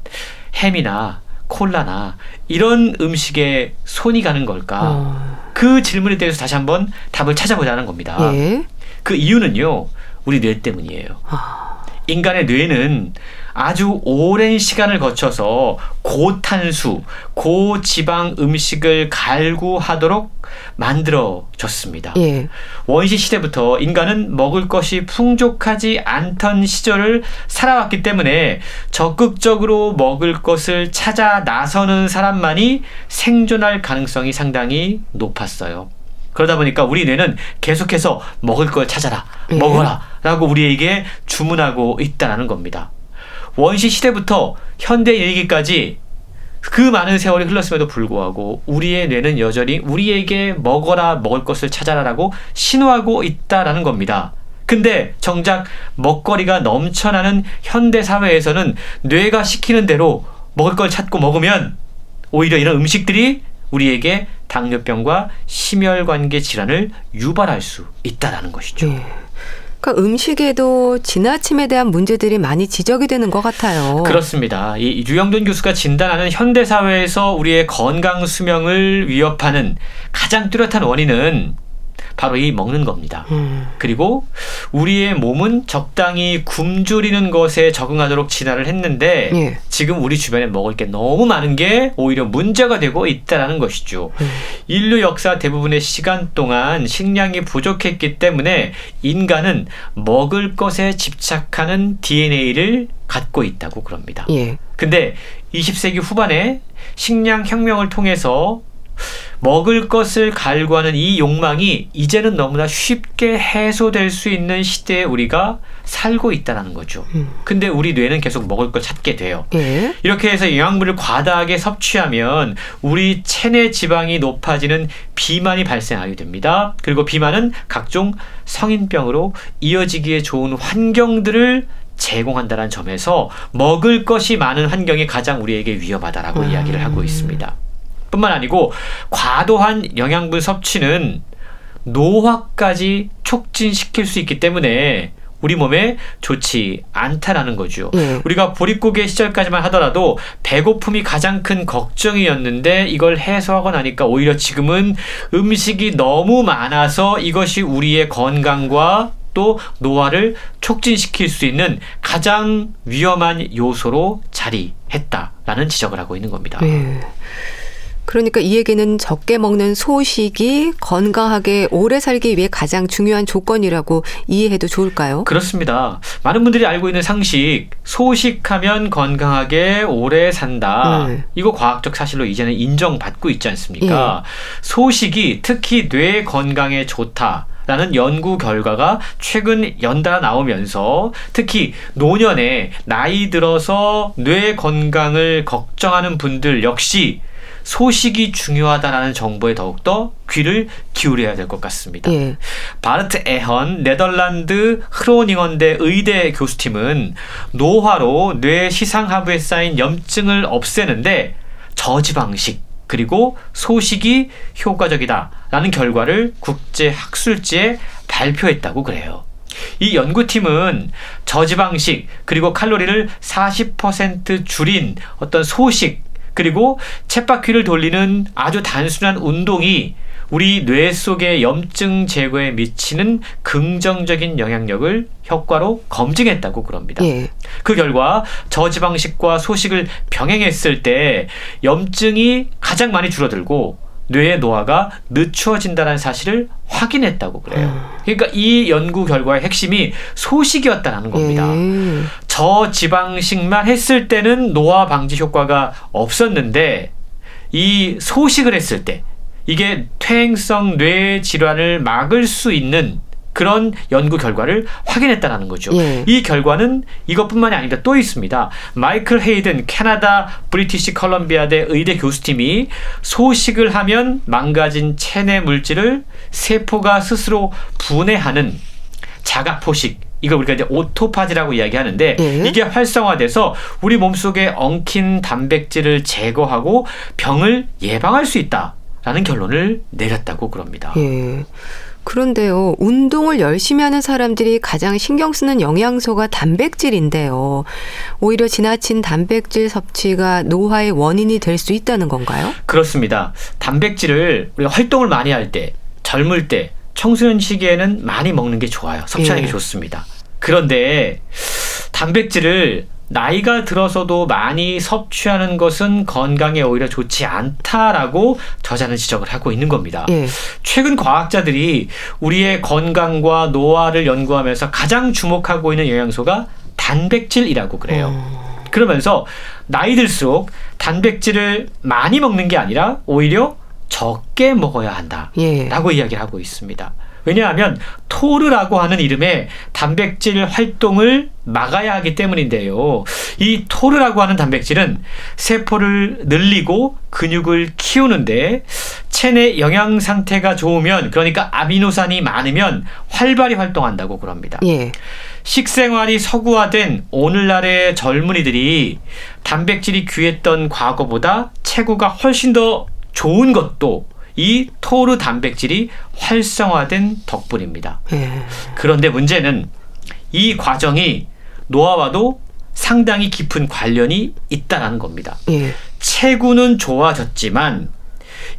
햄이나 콜라나 이런 음식에 손이 가는 걸까? 어. 그 질문에 대해서 다시 한번 답을 찾아보자는 겁니다. 예. 그 이유는요, 우리 뇌 때문이에요. 아. 인간의 뇌는 아주 오랜 시간을 거쳐서 고탄수, 고지방 음식을 갈구하도록 만들어졌습니다. 예. 원시 시대부터 인간은 먹을 것이 풍족하지 않던 시절을 살아왔기 때문에 적극적으로 먹을 것을 찾아 나서는 사람만이 생존할 가능성이 상당히 높았어요. 그러다 보니까 우리 뇌는 계속해서 먹을 걸 찾아라, 예. 먹어라 라고 우리에게 주문하고 있다는 겁니다. 원시 시대부터 현대 일기까지 그 많은 세월이 흘렀음에도 불구하고 우리의 뇌는 여전히 우리에게 먹어라 먹을 것을 찾아라라고 신호하고 있다라는 겁니다. 근데 정작 먹거리가 넘쳐나는 현대 사회에서는 뇌가 시키는 대로 먹을 걸 찾고 먹으면 오히려 이런 음식들이 우리에게 당뇨병과 심혈관계 질환을 유발할 수 있다라는 것이죠. 네. 그러니까 음식에도 지나침에 대한 문제들이 많이 지적이 되는 것 같아요. 그렇습니다. 이 유영돈 교수가 진단하는 현대 사회에서 우리의 건강 수명을 위협하는 가장 뚜렷한 원인은 바로 이 먹는 겁니다. 음. 그리고 우리의 몸은 적당히 굶주리는 것에 적응하도록 진화를 했는데 예. 지금 우리 주변에 먹을 게 너무 많은 게 오히려 문제가 되고 있다라는 것이죠. 음. 인류 역사 대부분의 시간 동안 식량이 부족했기 때문에 인간은 먹을 것에 집착하는 DNA를 갖고 있다고 그럽니다. 예. 근데 20세기 후반에 식량 혁명을 통해서 먹을 것을 갈구하는 이 욕망이 이제는 너무나 쉽게 해소될 수 있는 시대에 우리가 살고 있다는 거죠. 음. 근데 우리 뇌는 계속 먹을 걸 찾게 돼요. 예? 이렇게 해서 영양분을 과다하게 섭취하면 우리 체내 지방이 높아지는 비만이 발생하게 됩니다. 그리고 비만은 각종 성인병으로 이어지기에 좋은 환경들을 제공한다는 점에서 먹을 것이 많은 환경이 가장 우리에게 위험하다라고 음. 이야기를 하고 있습니다. 뿐만 아니고 과도한 영양분 섭취는 노화까지 촉진시킬 수 있기 때문에 우리 몸에 좋지 않다라는 거죠. 네. 우리가 보릿고개 시절까지만 하더라도 배고픔이 가장 큰 걱정이었는데 이걸 해소하고 나니까 오히려 지금은 음식이 너무 많아서 이것이 우리의 건강과 또 노화를 촉진시킬 수 있는 가장 위험한 요소로 자리했다라는 지적을 하고 있는 겁니다. 네. 그러니까 이 얘기는 적게 먹는 소식이 건강하게 오래 살기 위해 가장 중요한 조건이라고 이해해도 좋을까요? 그렇습니다. 많은 분들이 알고 있는 상식, 소식하면 건강하게 오래 산다. 네. 이거 과학적 사실로 이제는 인정받고 있지 않습니까? 예. 소식이 특히 뇌 건강에 좋다. 라는 연구 결과가 최근 연달아 나오면서 특히 노년에 나이 들어서 뇌 건강을 걱정하는 분들 역시 소식이 중요하다라는 정보에 더욱더 귀를 기울여야 될 것 같습니다. 예. 바르트 에헌 네덜란드 흐로닝원대 의대 교수팀은 노화로 뇌 시상하부에 쌓인 염증을 없애는데 저지 방식 그리고 소식이 효과적이다라는 결과를 국제 학술지에 발표했다고 그래요. 이 연구팀은 저지방식 그리고 칼로리를 40% 줄인 어떤 소식 그리고 쳇바퀴를 돌리는 아주 단순한 운동이 우리 뇌 속의 염증 제거에 미치는 긍정적인 영향력을 효과로 검증했다고 그럽니다. 예. 그 결과 저지방식과 소식을 병행했을 때 염증이 가장 많이 줄어들고 뇌의 노화가 늦추어진다는 사실을 확인했다고 그래요. 음. 그러니까 이 연구 결과의 핵심이 소식이었다는 겁니다. 예. 저지방식만 했을 때는 노화 방지 효과가 없었는데 이 소식을 했을 때 이게 퇴행성 뇌 질환을 막을 수 있는 그런 연구 결과를 확인했다는 거죠. 예. 이 결과는 이것뿐만이 아니라 또 있습니다. 마이클 헤이든 캐나다 브리티시 컬럼비아대 의대 교수팀이 소식을 하면 망가진 체내 물질을 세포가 스스로 분해하는 자가포식 이걸 우리가 이제 autophagy라고 이야기하는데 예. 이게 활성화돼서 우리 몸속에 엉킨 단백질을 제거하고 병을 예방할 수 있다라는 결론을 내렸다고 그럽니다. 예. 그런데요, 운동을 열심히 하는 사람들이 가장 신경 쓰는 영양소가 단백질인데요. 오히려 지나친 단백질 섭취가 노화의 원인이 될 수 있다는 건가요? 그렇습니다. 단백질을 우리가 활동을 많이 할 때, 젊을 때, 청소년 시기에는 많이 먹는 게 좋아요. 섭취하는 예. 게 좋습니다. 그런데 단백질을 나이가 들어서도 많이 섭취하는 것은 건강에 오히려 좋지 않다라고 저자는 지적을 하고 있는 겁니다. 예. 최근 과학자들이 우리의 건강과 노화를 연구하면서 가장 주목하고 있는 영양소가 단백질이라고 그래요. 어. 그러면서 나이 들수록 단백질을 많이 먹는 게 아니라 오히려 적게 먹어야 한다라고 예. 이야기를 하고 있습니다. 왜냐하면 토르라고 하는 이름의 단백질 활동을 막아야 하기 때문인데요. 이 토르라고 하는 단백질은 세포를 늘리고 근육을 키우는데 체내 영양 상태가 좋으면 그러니까 아미노산이 많으면 활발히 활동한다고 그럽니다. 예. 식생활이 서구화된 오늘날의 젊은이들이 단백질이 귀했던 과거보다 체구가 훨씬 더 좋은 것도 이 토르 단백질이 활성화된 덕분입니다. 예. 그런데 문제는 이 과정이 노화와도 상당히 깊은 관련이 있다는 겁니다. 예. 체구는 좋아졌지만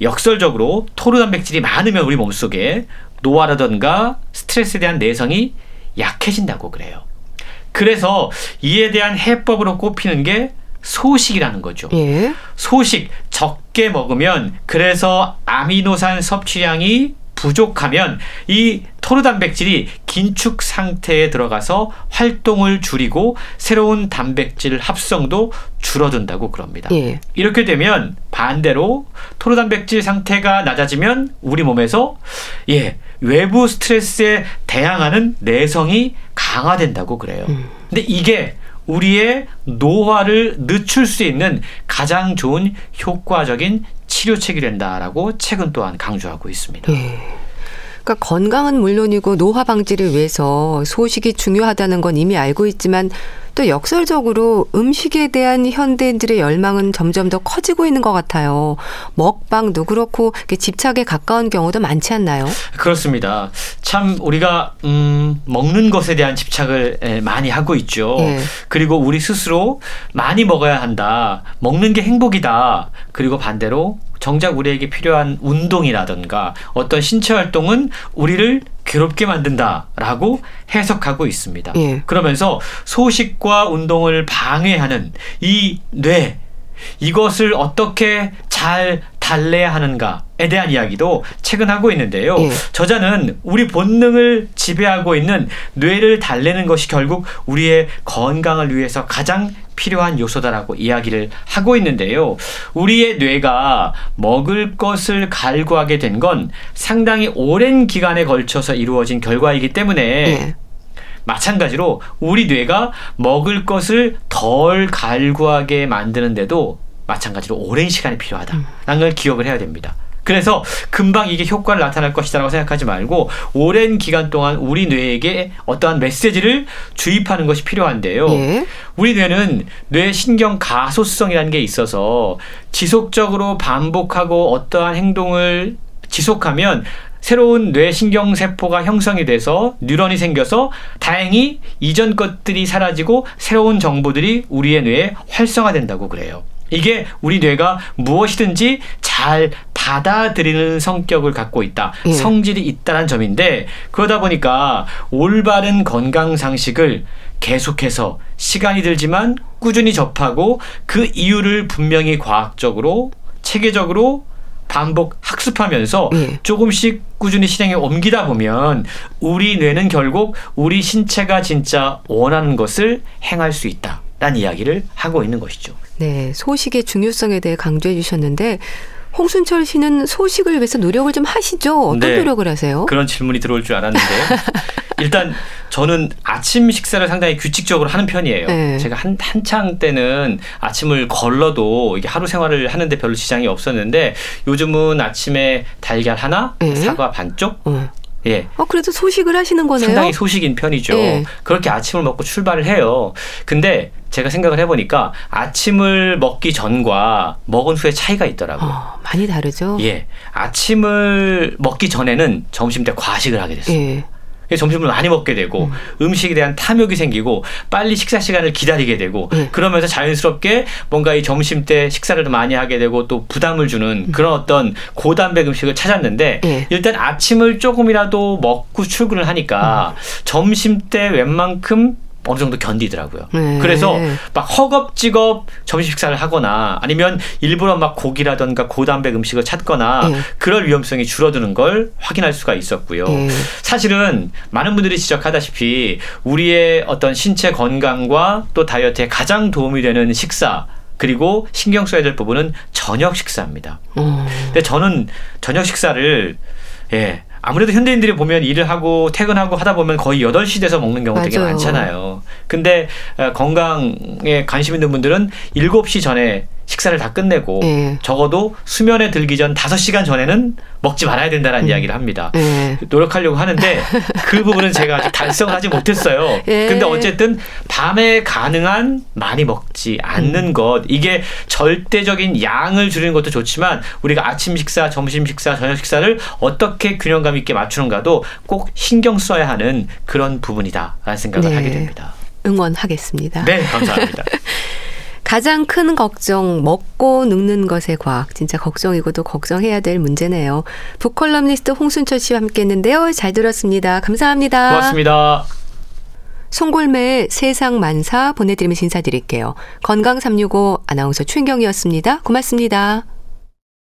역설적으로 토르 단백질이 많으면 우리 몸속에 노화라던가 스트레스에 대한 내성이 약해진다고 그래요. 그래서 이에 대한 해법으로 꼽히는 게 소식이라는 거죠. 예. 소식 적게 먹으면 그래서 아미노산 섭취량이 부족하면 이 토르 단백질이 긴축 상태에 들어가서 활동을 줄이고 새로운 단백질 합성도 줄어든다고 그럽니다. 예. 이렇게 되면 반대로 토르 단백질 상태가 낮아지면 우리 몸에서 예, 외부 스트레스에 대항하는 내성이 강화된다고 그래요. 음. 근데 이게 우리의 노화를 늦출 수 있는 가장 좋은 효과적인 치료책이 된다라고 책은 또한 강조하고 있습니다. 예. 그러니까 건강은 물론이고 노화 방지를 위해서 소식이 중요하다는 건 이미 알고 있지만 또 역설적으로 음식에 대한 현대인들의 열망은 점점 더 커지고 있는 것 같아요. 먹방도 그렇고 집착에 가까운 경우도 많지 않나요? 그렇습니다. 참 우리가 음, 먹는 것에 대한 집착을 많이 하고 있죠. 예. 그리고 우리 스스로 많이 먹어야 한다. 먹는 게 행복이다. 그리고 반대로 정작 우리에게 필요한 운동이라든가 어떤 신체 활동은 우리를 괴롭게 만든다라고 해석하고 있습니다. 예. 그러면서 소식과 운동을 방해하는 이 뇌, 이것을 어떻게 잘 달래야 하는가에 대한 이야기도 최근 하고 있는데요. 예. 저자는 우리 본능을 지배하고 있는 뇌를 달래는 것이 결국 우리의 건강을 위해서 가장 필요한 요소다라고 이야기를 하고 있는데요. 우리의 뇌가 먹을 것을 갈구하게 된 건 상당히 오랜 기간에 걸쳐서 이루어진 결과이기 때문에 예. 마찬가지로 우리 뇌가 먹을 것을 덜 갈구하게 만드는데도 마찬가지로 오랜 시간이 필요하다라는 걸 기억을 해야 됩니다. 그래서 금방 이게 효과를 나타날 것이다라고 생각하지 말고 오랜 기간 동안 우리 뇌에게 어떠한 메시지를 주입하는 것이 필요한데요. 예. 우리 뇌는 뇌 신경 가소성이라는 게 있어서 지속적으로 반복하고 어떠한 행동을 지속하면 새로운 뇌신경 세포가 형성이 돼서 뉴런이 생겨서 다행히 이전 것들이 사라지고 새로운 정보들이 우리의 뇌에 활성화된다고 그래요. 이게 우리 뇌가 무엇이든지 잘 받아들이는 성격을 갖고 있다. 예. 성질이 있다는 점인데 그러다 보니까 올바른 건강 상식을 계속해서 시간이 들지만 꾸준히 접하고 그 이유를 분명히 과학적으로 체계적으로 반복 학습하면서 예. 조금씩 꾸준히 실행에 옮기다 보면 우리 뇌는 결국 우리 신체가 진짜 원하는 것을 행할 수 있다. 라는 이야기를 하고 있는 것이죠. 네, 소식의 중요성에 대해 강조해 주셨는데 홍순철 씨는 소식을 위해서 노력을 좀 하시죠? 어떤 네, 노력을 하세요? 그런 질문이 들어올 줄 알았는데요. *laughs* 일단 저는 아침 식사를 상당히 규칙적으로 하는 편이에요. 네. 제가 한 한창 때는 아침을 걸러도 이게 하루 생활을 하는데 별로 지장이 없었는데 요즘은 아침에 달걀 하나, 네. 사과 반쪽, 어. 예. 어, 그래도 소식을 하시는 거네요. 상당히 소식인 편이죠. 예. 그렇게 아침을 먹고 출발을 해요. 근데 제가 생각을 해보니까 아침을 먹기 전과 먹은 후에 차이가 있더라고요. 어, 많이 다르죠? 예. 아침을 먹기 전에는 점심 때 과식을 하게 됐어요. 예. 점심을 많이 먹게 되고 음. 식에 대한 탐욕이 생기고 빨리 식사 시간을 기다리게 되고 음. 그러면서 자연스럽게 뭔가 이 점심 때 식사를 많이 하게 되고 또 부담을 주는 음. 그런 어떤 고단백 음식을 찾았는데 음. 일단 아침을 조금이라도 먹고 출근을 하니까 음. 점심 때 웬만큼 어느 정도 견디더라고요. 네. 그래서 막 허겁지겁 점심 식사를 하거나 아니면 일부러 막 고기라던가 고단백 음식을 찾거나 네. 그럴 위험성이 줄어드는 걸 확인할 수가 있었고요. 네. 사실은 많은 분들이 지적하다시피 우리의 어떤 신체 건강과 또 다이어트에 가장 도움이 되는 식사 그리고 신경 써야 될 부분은 저녁 식사입니다. 음. 근데 저는 저녁 식사를 예, 아무래도 현대인들이 보면 일을 하고 퇴근하고 하다 보면 거의 8시 돼서 먹는 경우 되게 많잖아요. 근데 어, 건강에 관심 있는 분들은 7시 전에 식사를 다 끝내고 네. 적어도 수면에 들기 전 5시간 전에는 먹지 말아야 된다는 음. 이야기를 합니다. 네. 노력하려고 하는데 그 부분은 제가 아직 달성을 하지 못했어요. 네. 근데 어쨌든 밤에 가능한 많이 먹지 않는 음. 것 이게 절대적인 양을 줄이는 것도 좋지만 우리가 아침 식사, 점심 식사, 저녁 식사를 어떻게 균형감 있게 맞추는가도 꼭 신경 써야 하는 그런 부분이다라는 생각을 네. 하게 됩니다. 응원하겠습니다. 네, 감사합니다. *laughs* 가장 큰 걱정, 먹고 늙는 것의 과학. 진짜 걱정이고 도 걱정해야 될 문제네요. 북컬럼니스트 홍순철 씨와 함께 했는데요. 잘 들었습니다. 감사합니다. 고맙습니다. 송골매 세상 만사 보내드리면서 인사드릴게요. 건강 365 아나운서 최경이었습니다. 고맙습니다.